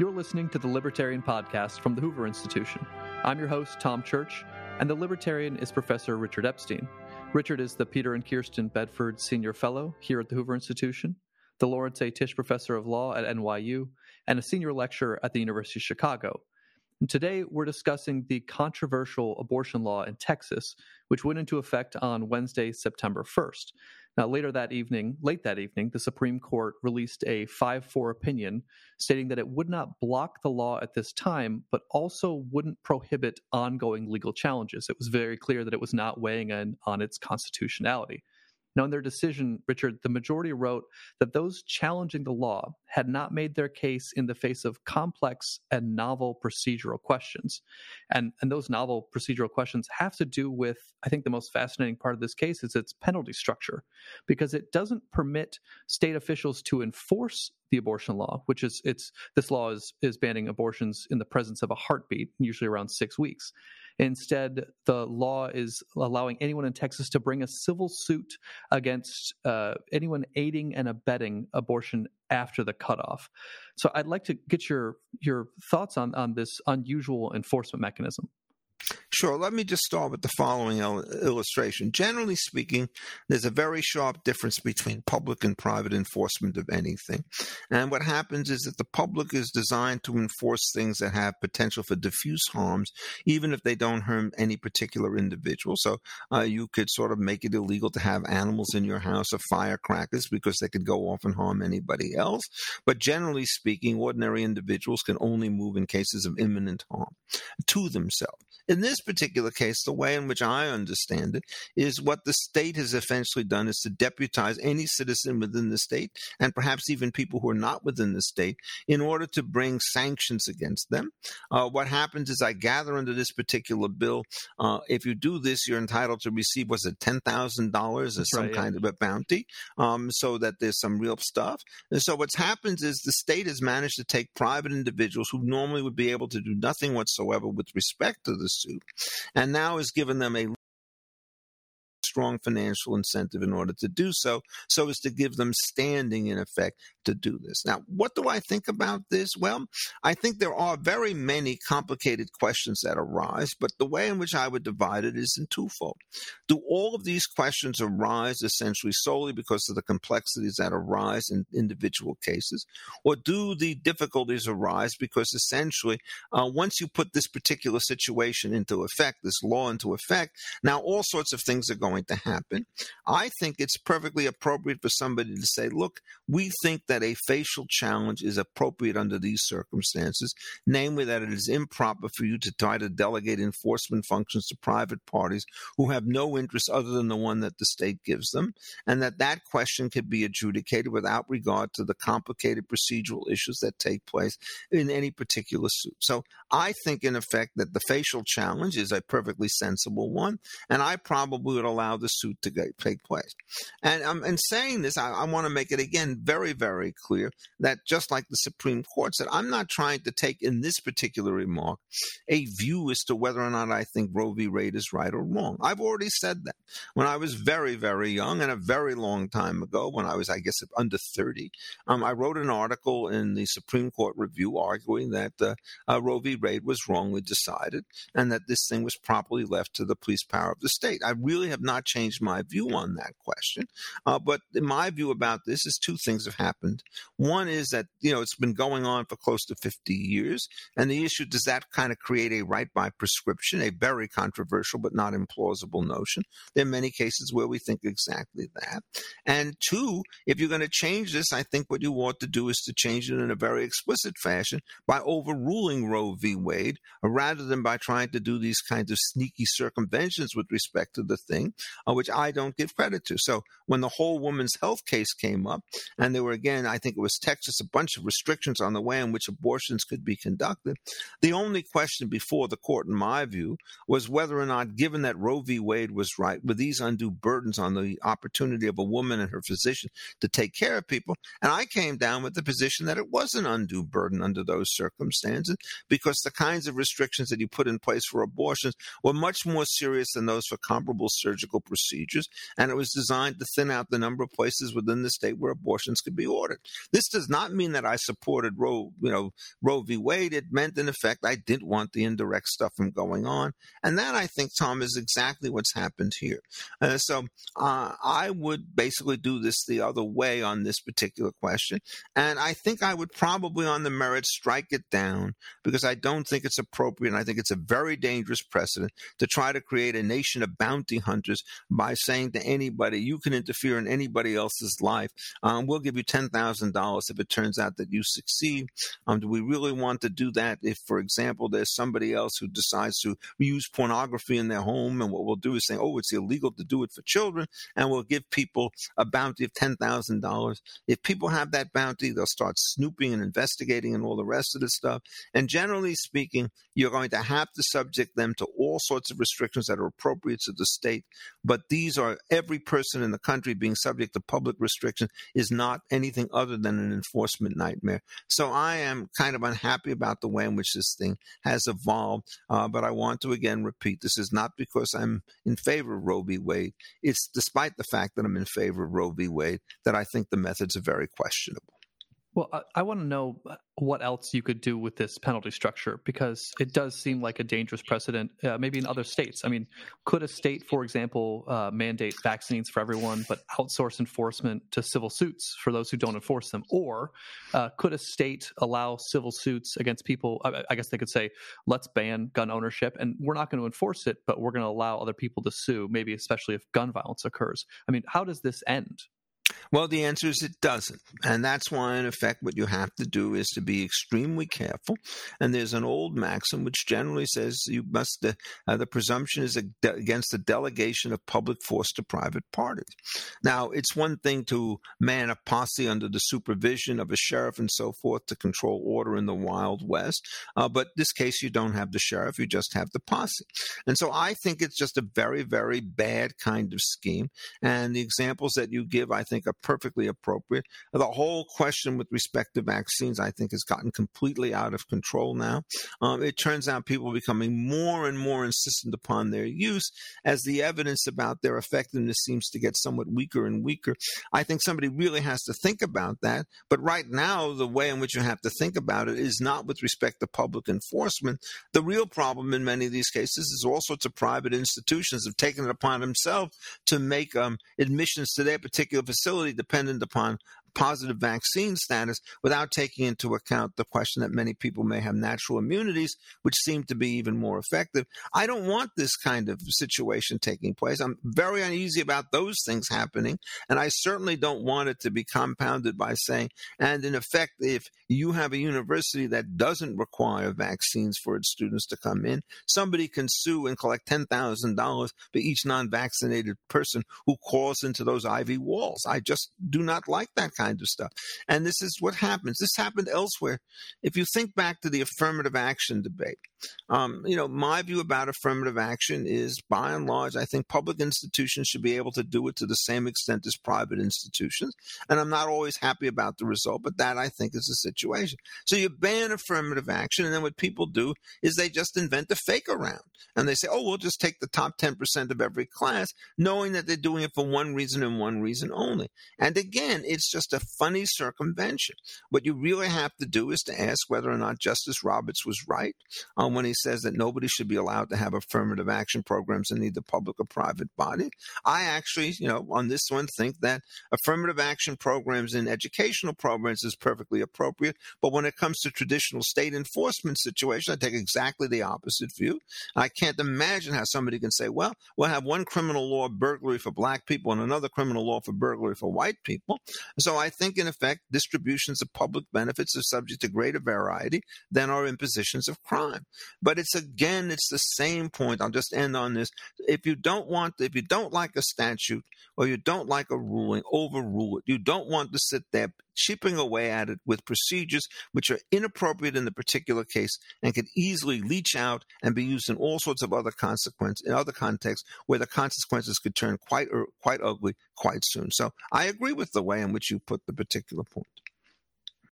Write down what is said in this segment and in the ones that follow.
You're listening to the Libertarian Podcast from the Hoover Institution. I'm your host, Tom Church, and the Libertarian is Professor Richard Epstein. Richard is the Peter and Kirsten Bedford Senior Fellow here at the Hoover Institution, the Lawrence A. Tisch Professor of Law at NYU, and a senior lecturer at the University of Chicago. And today, we're discussing the controversial abortion law in Texas, which went into effect on Wednesday, September 1st. Now, later that evening, late that evening, the Supreme Court released a 5 4 opinion stating that it would not block the law at this time, but also wouldn't prohibit ongoing legal challenges. It was very clear that it was not weighing in on its constitutionality. Now, in their decision, Richard, the majority wrote that those challenging the law had not made their case in the face of complex and novel procedural questions. And, and those novel procedural questions have to do with, I think, the most fascinating part of this case is its penalty structure, because it doesn't permit state officials to enforce the abortion law, which is it's this law is is banning abortions in the presence of a heartbeat, usually around six weeks. Instead, the law is allowing anyone in Texas to bring a civil suit against uh, anyone aiding and abetting abortion after the cutoff. So, I'd like to get your your thoughts on on this unusual enforcement mechanism. Sure. Let me just start with the following illustration. Generally speaking, there's a very sharp difference between public and private enforcement of anything. And what happens is that the public is designed to enforce things that have potential for diffuse harms, even if they don't harm any particular individual. So uh, you could sort of make it illegal to have animals in your house or firecrackers because they could go off and harm anybody else. But generally speaking, ordinary individuals can only move in cases of imminent harm to themselves. In this particular case, the way in which I understand it is what the state has essentially done is to deputize any citizen within the state and perhaps even people who are not within the state in order to bring sanctions against them. Uh, what happens is, I gather under this particular bill, uh, if you do this, you're entitled to receive, was it $10,000 or some right, kind yeah. of a bounty? Um, so that there's some real stuff. And so what's happens is the state has managed to take private individuals who normally would be able to do nothing whatsoever with respect to the suit, and now has given them a strong financial incentive in order to do so, so as to give them standing in effect to do this. Now, what do I think about this? Well, I think there are very many complicated questions that arise, but the way in which I would divide it is in twofold. Do all of these questions arise essentially solely because of the complexities that arise in individual cases, or do the difficulties arise because essentially uh, once you put this particular situation into effect, this law into effect, now all sorts of things are going to happen? I think it's perfectly appropriate for somebody to say, look, we think that a facial challenge is appropriate under these circumstances, namely that it is improper for you to try to delegate enforcement functions to private parties who have no interest other than the one that the state gives them, and that that question could be adjudicated without regard to the complicated procedural issues that take place in any particular suit. So I think, in effect, that the facial challenge is a perfectly sensible one, and I probably would allow the suit to take place. And um, in saying this, I, I want to make it again very, very very clear that just like the Supreme Court said, I'm not trying to take in this particular remark a view as to whether or not I think Roe v. Wade is right or wrong. I've already said that. When I was very, very young and a very long time ago, when I was, I guess, under 30, um, I wrote an article in the Supreme Court Review arguing that uh, uh, Roe v. Wade was wrongly decided and that this thing was properly left to the police power of the state. I really have not changed my view on that question. Uh, but my view about this is two things have happened happened. One is that, you know, it's been going on for close to 50 years. And the issue does that kind of create a right by prescription, a very controversial but not implausible notion? There are many cases where we think exactly that. And two, if you're going to change this, I think what you ought to do is to change it in a very explicit fashion by overruling Roe v. Wade rather than by trying to do these kinds of sneaky circumventions with respect to the thing, uh, which I don't give credit to. So when the whole woman's health case came up, and there were again I think it was Texas, a bunch of restrictions on the way in which abortions could be conducted. The only question before the court, in my view, was whether or not, given that Roe v. Wade was right, with these undue burdens on the opportunity of a woman and her physician to take care of people. And I came down with the position that it was an undue burden under those circumstances because the kinds of restrictions that you put in place for abortions were much more serious than those for comparable surgical medical procedures, and it was designed to thin out the number of places within the state where abortions could be ordered. This does not mean that I supported Roe, you know, Roe v. Wade. It meant, in effect, I didn't want the indirect stuff from going on, and that I think, Tom, is exactly what's happened here. Uh, so uh, I would basically do this the other way on this particular question, and I think I would probably, on the merits, strike it down because I don't think it's appropriate, and I think it's a very dangerous precedent to try to create a nation of bounty hunters by saying to anybody, "You can interfere in anybody else's life. Um, we'll give you ten thousand dollars if it turns out that you succeed." Um, do we really want to do that? If, for example, there's somebody else who decides to use pornography in their home, and what we'll do is say, "Oh, it's illegal to do it for children," and we'll give people a bounty of ten thousand dollars. If people have that bounty, they'll start snooping and investigating and all the rest of the stuff. And generally speaking, you're going to have to subject them to all sorts of restrictions that are appropriate to the state. But these are every person in the country being subject to public restrictions is not anything other than an enforcement nightmare. So I am kind of unhappy about the way in which this thing has evolved. Uh, but I want to again repeat this is not because I'm in favor of Roe v. Wade. It's despite the fact that I'm in favor of Roe v. Wade that I think the methods are very questionable. Well, I, I want to know uh, what else you could do with this penalty structure because it does seem like a dangerous precedent, uh, maybe in other states. I mean, could a state, for example, uh, mandate vaccines for everyone but outsource enforcement to civil suits for those who don't enforce them? Or uh, could a state allow civil suits against people? I, I guess they could say, let's ban gun ownership and we're not going to enforce it, but we're going to allow other people to sue, maybe especially if gun violence occurs. I mean, how does this end? Well, the answer is it doesn't. And that's why, in effect, what you have to do is to be extremely careful. And there's an old maxim which generally says you must, uh, the presumption is against the delegation of public force to private parties. Now, it's one thing to man a posse under the supervision of a sheriff and so forth to control order in the Wild West. Uh, but this case, you don't have the sheriff, you just have the posse. And so I think it's just a very, very bad kind of scheme. And the examples that you give, I think, are perfectly appropriate. The whole question with respect to vaccines, I think, has gotten completely out of control now. Um, it turns out people are becoming more and more insistent upon their use as the evidence about their effectiveness seems to get somewhat weaker and weaker. I think somebody really has to think about that. But right now, the way in which you have to think about it is not with respect to public enforcement. The real problem in many of these cases is all sorts of private institutions have taken it upon themselves to make um, admissions to their particular facility dependent upon positive vaccine status without taking into account the question that many people may have natural immunities, which seem to be even more effective. I don't want this kind of situation taking place. I'm very uneasy about those things happening. And I certainly don't want it to be compounded by saying, and in effect, if you have a university that doesn't require vaccines for its students to come in, somebody can sue and collect $10,000 for each non vaccinated person who calls into those ivy walls. I just do not like that kind of stuff. And this is what happens. This happened elsewhere. If you think back to the affirmative action debate, um, you know, my view about affirmative action is by and large, I think public institutions should be able to do it to the same extent as private institutions. And I'm not always happy about the result, but that I think is the situation. So you ban affirmative action, and then what people do is they just invent a fake around. And they say, oh, we'll just take the top 10% of every class, knowing that they're doing it for one reason and one reason only. And again, it's just a funny circumvention. What you really have to do is to ask whether or not Justice Roberts was right um, when he says that nobody should be allowed to have affirmative action programs in either public or private body. I actually, you know, on this one think that affirmative action programs in educational programs is perfectly appropriate. But when it comes to traditional state enforcement situations, I take exactly the opposite view. I can't imagine how somebody can say, well, we'll have one criminal law burglary for black people and another criminal law for burglary for white people. So I think, in effect, distributions of public benefits are subject to greater variety than are impositions of crime. But it's again, it's the same point. I'll just end on this. If you don't want, if you don't like a statute or you don't like a ruling, overrule it. You don't want to sit there chipping away at it with procedures which are inappropriate in the particular case and can easily leach out and be used in all sorts of other consequences in other contexts where the consequences could turn quite er, quite ugly quite soon. So I agree with the way in which you put the particular point.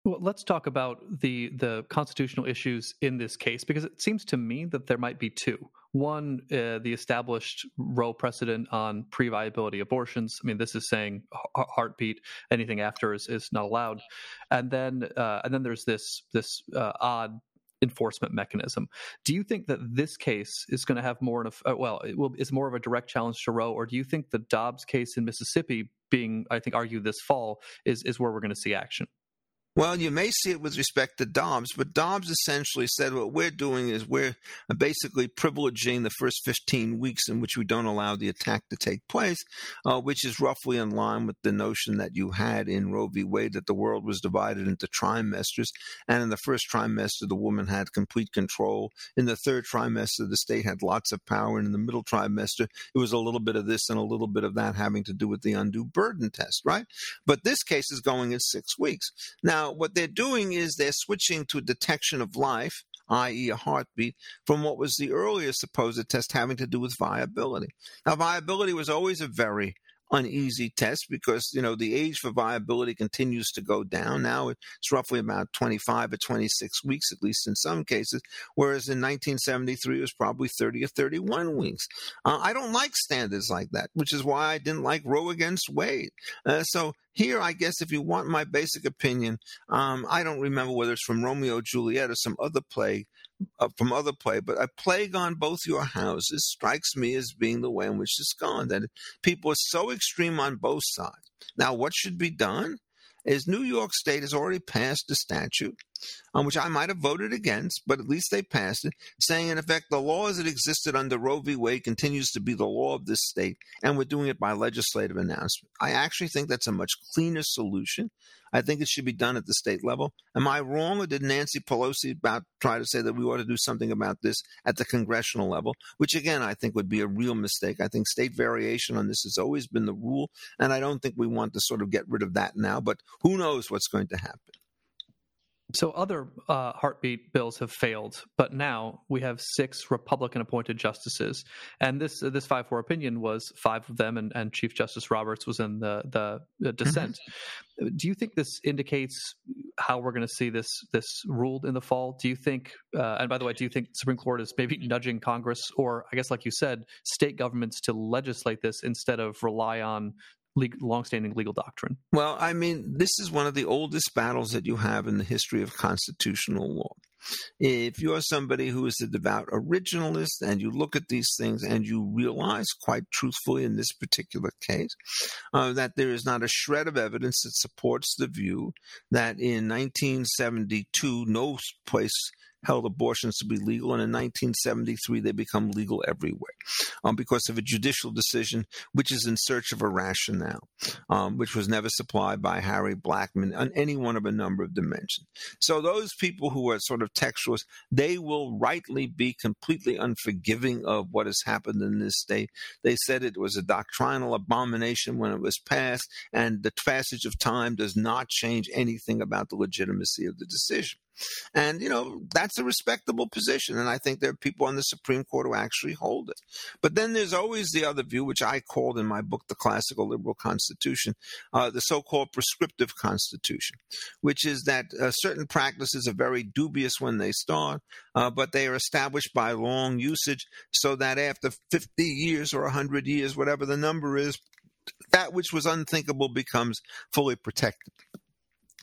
Well, let's talk about the the constitutional issues in this case because it seems to me that there might be two. One, uh, the established Roe precedent on pre-viability abortions. I mean, this is saying heartbeat. Anything after is, is not allowed. And then uh, and then there's this this uh, odd enforcement mechanism. Do you think that this case is going to have more of uh, well, it will is more of a direct challenge to Roe, or do you think the Dobbs case in Mississippi, being I think argued this fall, is is where we're going to see action? Well, you may see it with respect to Dobbs, but Dobbs essentially said what we're doing is we're basically privileging the first 15 weeks in which we don't allow the attack to take place, uh, which is roughly in line with the notion that you had in Roe v. Wade that the world was divided into trimesters. And in the first trimester, the woman had complete control. In the third trimester, the state had lots of power. And in the middle trimester, it was a little bit of this and a little bit of that having to do with the undue burden test, right? But this case is going in six weeks. Now, now, what they're doing is they're switching to detection of life, i.e., a heartbeat, from what was the earlier supposed test having to do with viability. Now, viability was always a very uneasy test because you know the age for viability continues to go down. Now it's roughly about 25 or 26 weeks at least in some cases whereas in 1973 it was probably 30 or 31 weeks. Uh, i don't like standards like that which is why i didn't like roe against wade. Uh, so here, I guess, if you want my basic opinion, um, I don't remember whether it's from Romeo Juliet or some other play, uh, from other play, but a plague on both your houses strikes me as being the way in which it's gone. That people are so extreme on both sides. Now, what should be done? Is New York State has already passed a statute on which I might have voted against, but at least they passed it, saying in effect the law as it existed under Roe v. Wade continues to be the law of this state, and we're doing it by legislative announcement. I actually think that's a much cleaner solution. I think it should be done at the state level. Am I wrong, or did Nancy Pelosi about try to say that we ought to do something about this at the congressional level? Which again, I think would be a real mistake. I think state variation on this has always been the rule, and I don't think we want to sort of get rid of that now. But who knows what's going to happen? So other uh, heartbeat bills have failed, but now we have six Republican-appointed justices, and this uh, this five-four opinion was five of them, and, and Chief Justice Roberts was in the the, the mm-hmm. dissent. Mm-hmm. Do you think this indicates how we're going to see this this ruled in the fall? Do you think? Uh, and by the way, do you think Supreme Court is maybe nudging Congress, or I guess, like you said, state governments to legislate this instead of rely on legal, longstanding legal doctrine. Well, I mean, this is one of the oldest battles that you have in the history of constitutional law. If you're somebody who is a devout originalist and you look at these things and you realize, quite truthfully in this particular case, uh, that there is not a shred of evidence that supports the view that in 1972, no place held abortions to be legal, and in 1973 they become legal everywhere um, because of a judicial decision which is in search of a rationale, um, which was never supplied by Harry Blackmun on any one of a number of dimensions. So those people who are sort of textualists, they will rightly be completely unforgiving of what has happened in this state. They said it was a doctrinal abomination when it was passed, and the passage of time does not change anything about the legitimacy of the decision. And, you know, that's a respectable position. And I think there are people on the Supreme Court who actually hold it. But then there's always the other view, which I called in my book, The Classical Liberal Constitution, uh, the so called prescriptive constitution, which is that uh, certain practices are very dubious when they start, uh, but they are established by long usage so that after 50 years or 100 years, whatever the number is, that which was unthinkable becomes fully protected.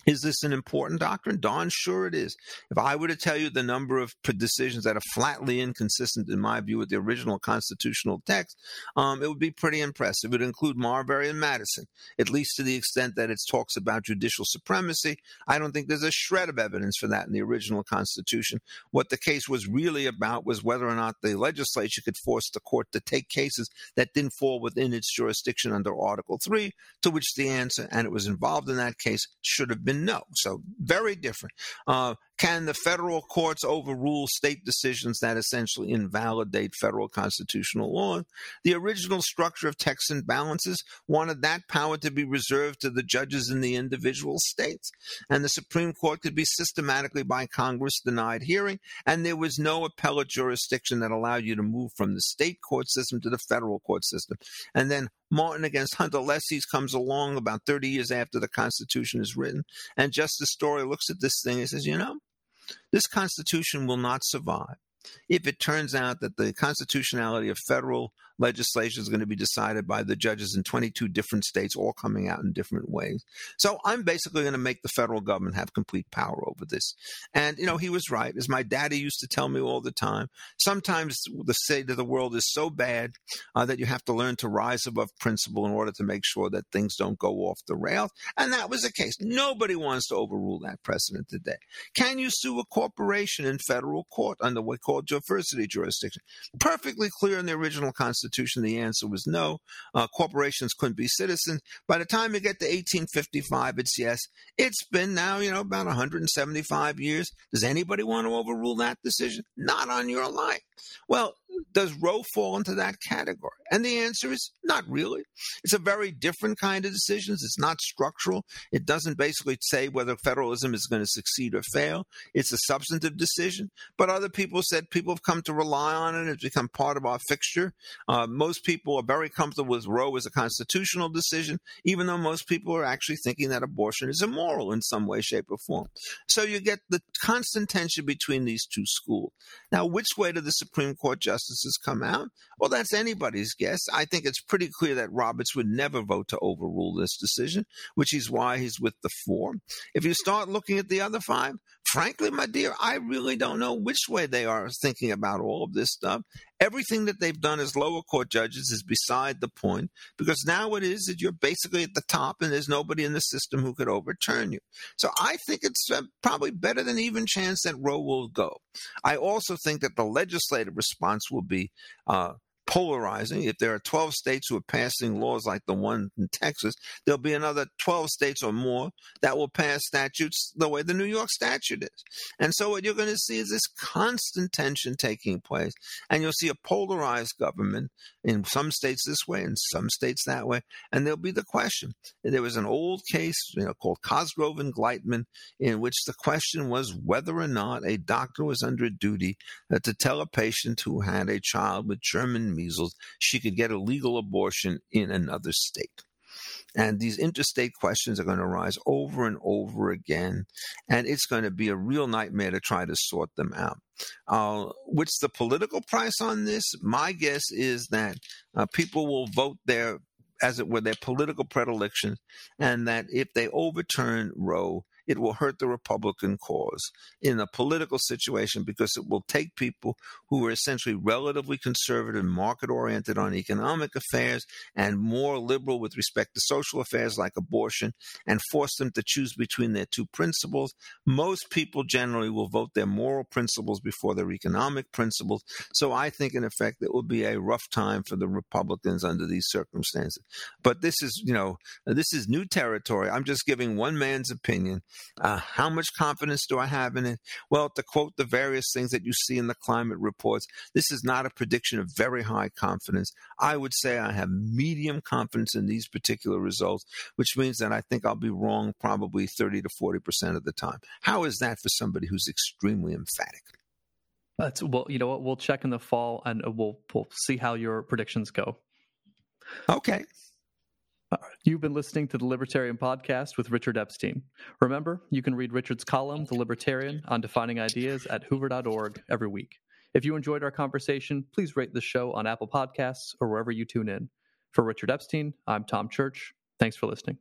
Is this an important doctrine? Darn sure it is. If I were to tell you the number of decisions that are flatly inconsistent, in my view, with the original constitutional text, um, it would be pretty impressive. It would include Marbury and Madison, at least to the extent that it talks about judicial supremacy. I don't think there's a shred of evidence for that in the original Constitution. What the case was really about was whether or not the legislature could force the court to take cases that didn't fall within its jurisdiction under Article 3, to which the answer, and it was involved in that case, should have been no. So very different. Uh, can the federal courts overrule state decisions that essentially invalidate federal constitutional law? The original structure of checks and balances wanted that power to be reserved to the judges in the individual states. And the Supreme Court could be systematically by Congress denied hearing, and there was no appellate jurisdiction that allowed you to move from the state court system to the federal court system. And then Martin against Hunter's Lessee comes along about 30 years after the Constitution is written. And Justice Story looks at this thing and says, you know, this Constitution will not survive if it turns out that the constitutionality of federal legislation is going to be decided by the judges in 22 different states, all coming out in different ways. So I'm basically going to make the federal government have complete power over this. And, you know, he was right. As my daddy used to tell me all the time, sometimes the state of the world is so bad uh, that you have to learn to rise above principle in order to make sure that things don't go off the rails. And that was the case. Nobody wants to overrule that precedent today. Can you sue a corporation in federal court under what called diversity jurisdiction? Perfectly clear in the original Constitution Constitution? The answer was no. Uh, corporations couldn't be citizens. By the time you get to 1855, it's yes. It's been now, you know, about 175 years. Does anybody want to overrule that decision? Not on your life. Well, does Roe fall into that category? And the answer is not really. It's a very different kind of decisions. It's not structural. It doesn't basically say whether federalism is going to succeed or fail. It's a substantive decision. But other people said people have come to rely on it. It's become part of our fixture. Uh, most people are very comfortable with Roe as a constitutional decision, even though most people are actually thinking that abortion is immoral in some way, shape, or form. So you get the constant tension between these two schools. Now, which way do the Supreme Court justices come out? Well, that's anybody's guess. I think it's pretty clear that Roberts would never vote to overrule this decision, which is why he's with the four. If you start looking at the other five, frankly, my dear, I really don't know which way they are thinking about all of this stuff. Everything that they've done as lower court judges is beside the point because now it is that you're basically at the top and there's nobody in the system who could overturn you. So I think it's uh, probably better than even chance that Roe will go. I also think that the legislative response will be uh, polarizing. If there are 12 states who are passing laws like the one in Texas, there'll be another 12 states or more that will pass statutes the way the New York statute is. And so what you're going to see is this constant tension taking place. And you'll see a polarized government in some states this way, in some states that way. And there'll be the question. There was an old case, you know, called Cosgrove and Gleitman, in which the question was whether or not a doctor was under duty uh, to tell a patient who had a child with German measles, she could get a legal abortion in another state. And these interstate questions are going to rise over and over again. And it's going to be a real nightmare to try to sort them out. Uh, what's the political price on this? My guess is that uh, people will vote their, as it were, their political predilections, and that if they overturn Roe, it will hurt the Republican cause in a political situation because it will take people who are essentially relatively conservative, market oriented on economic affairs, and more liberal with respect to social affairs like abortion, and force them to choose between their two principles. Most people generally will vote their moral principles before their economic principles. So I think, in effect, it will be a rough time for the Republicans under these circumstances. But this is, you know, this is new territory. I'm just giving one man's opinion. Uh, how much confidence do I have in it? Well, to quote the various things that you see in the climate reports, this is not a prediction of very high confidence. I would say I have medium confidence in these particular results, which means that I think I'll be wrong probably 30 to 40% of the time. How is that for somebody who's extremely emphatic? That's well, you know what? We'll check in the fall and we'll we'll see how your predictions go. Okay. You've been listening to the Libertarian Podcast with Richard Epstein. Remember, you can read Richard's column, The Libertarian, on defining ideas at hoover.org every week. If you enjoyed our conversation, please rate the show on Apple Podcasts or wherever you tune in. For Richard Epstein, I'm Tom Church. Thanks for listening.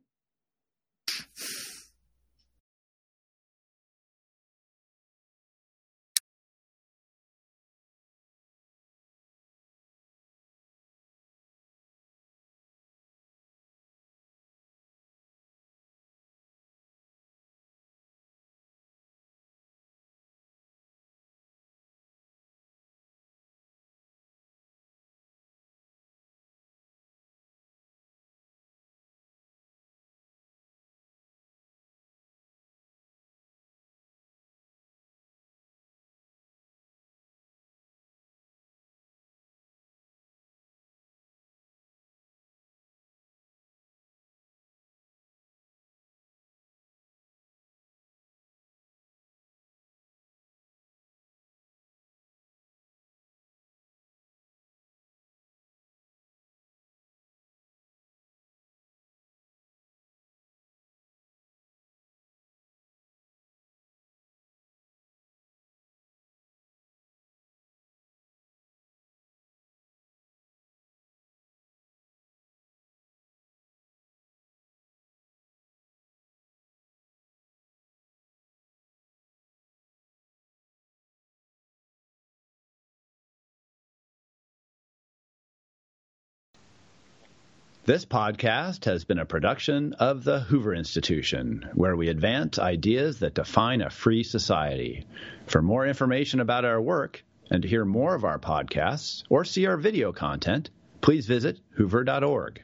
This podcast has been a production of the Hoover Institution, where we advance ideas that define a free society. For more information about our work and to hear more of our podcasts or see our video content, please visit hoover.org.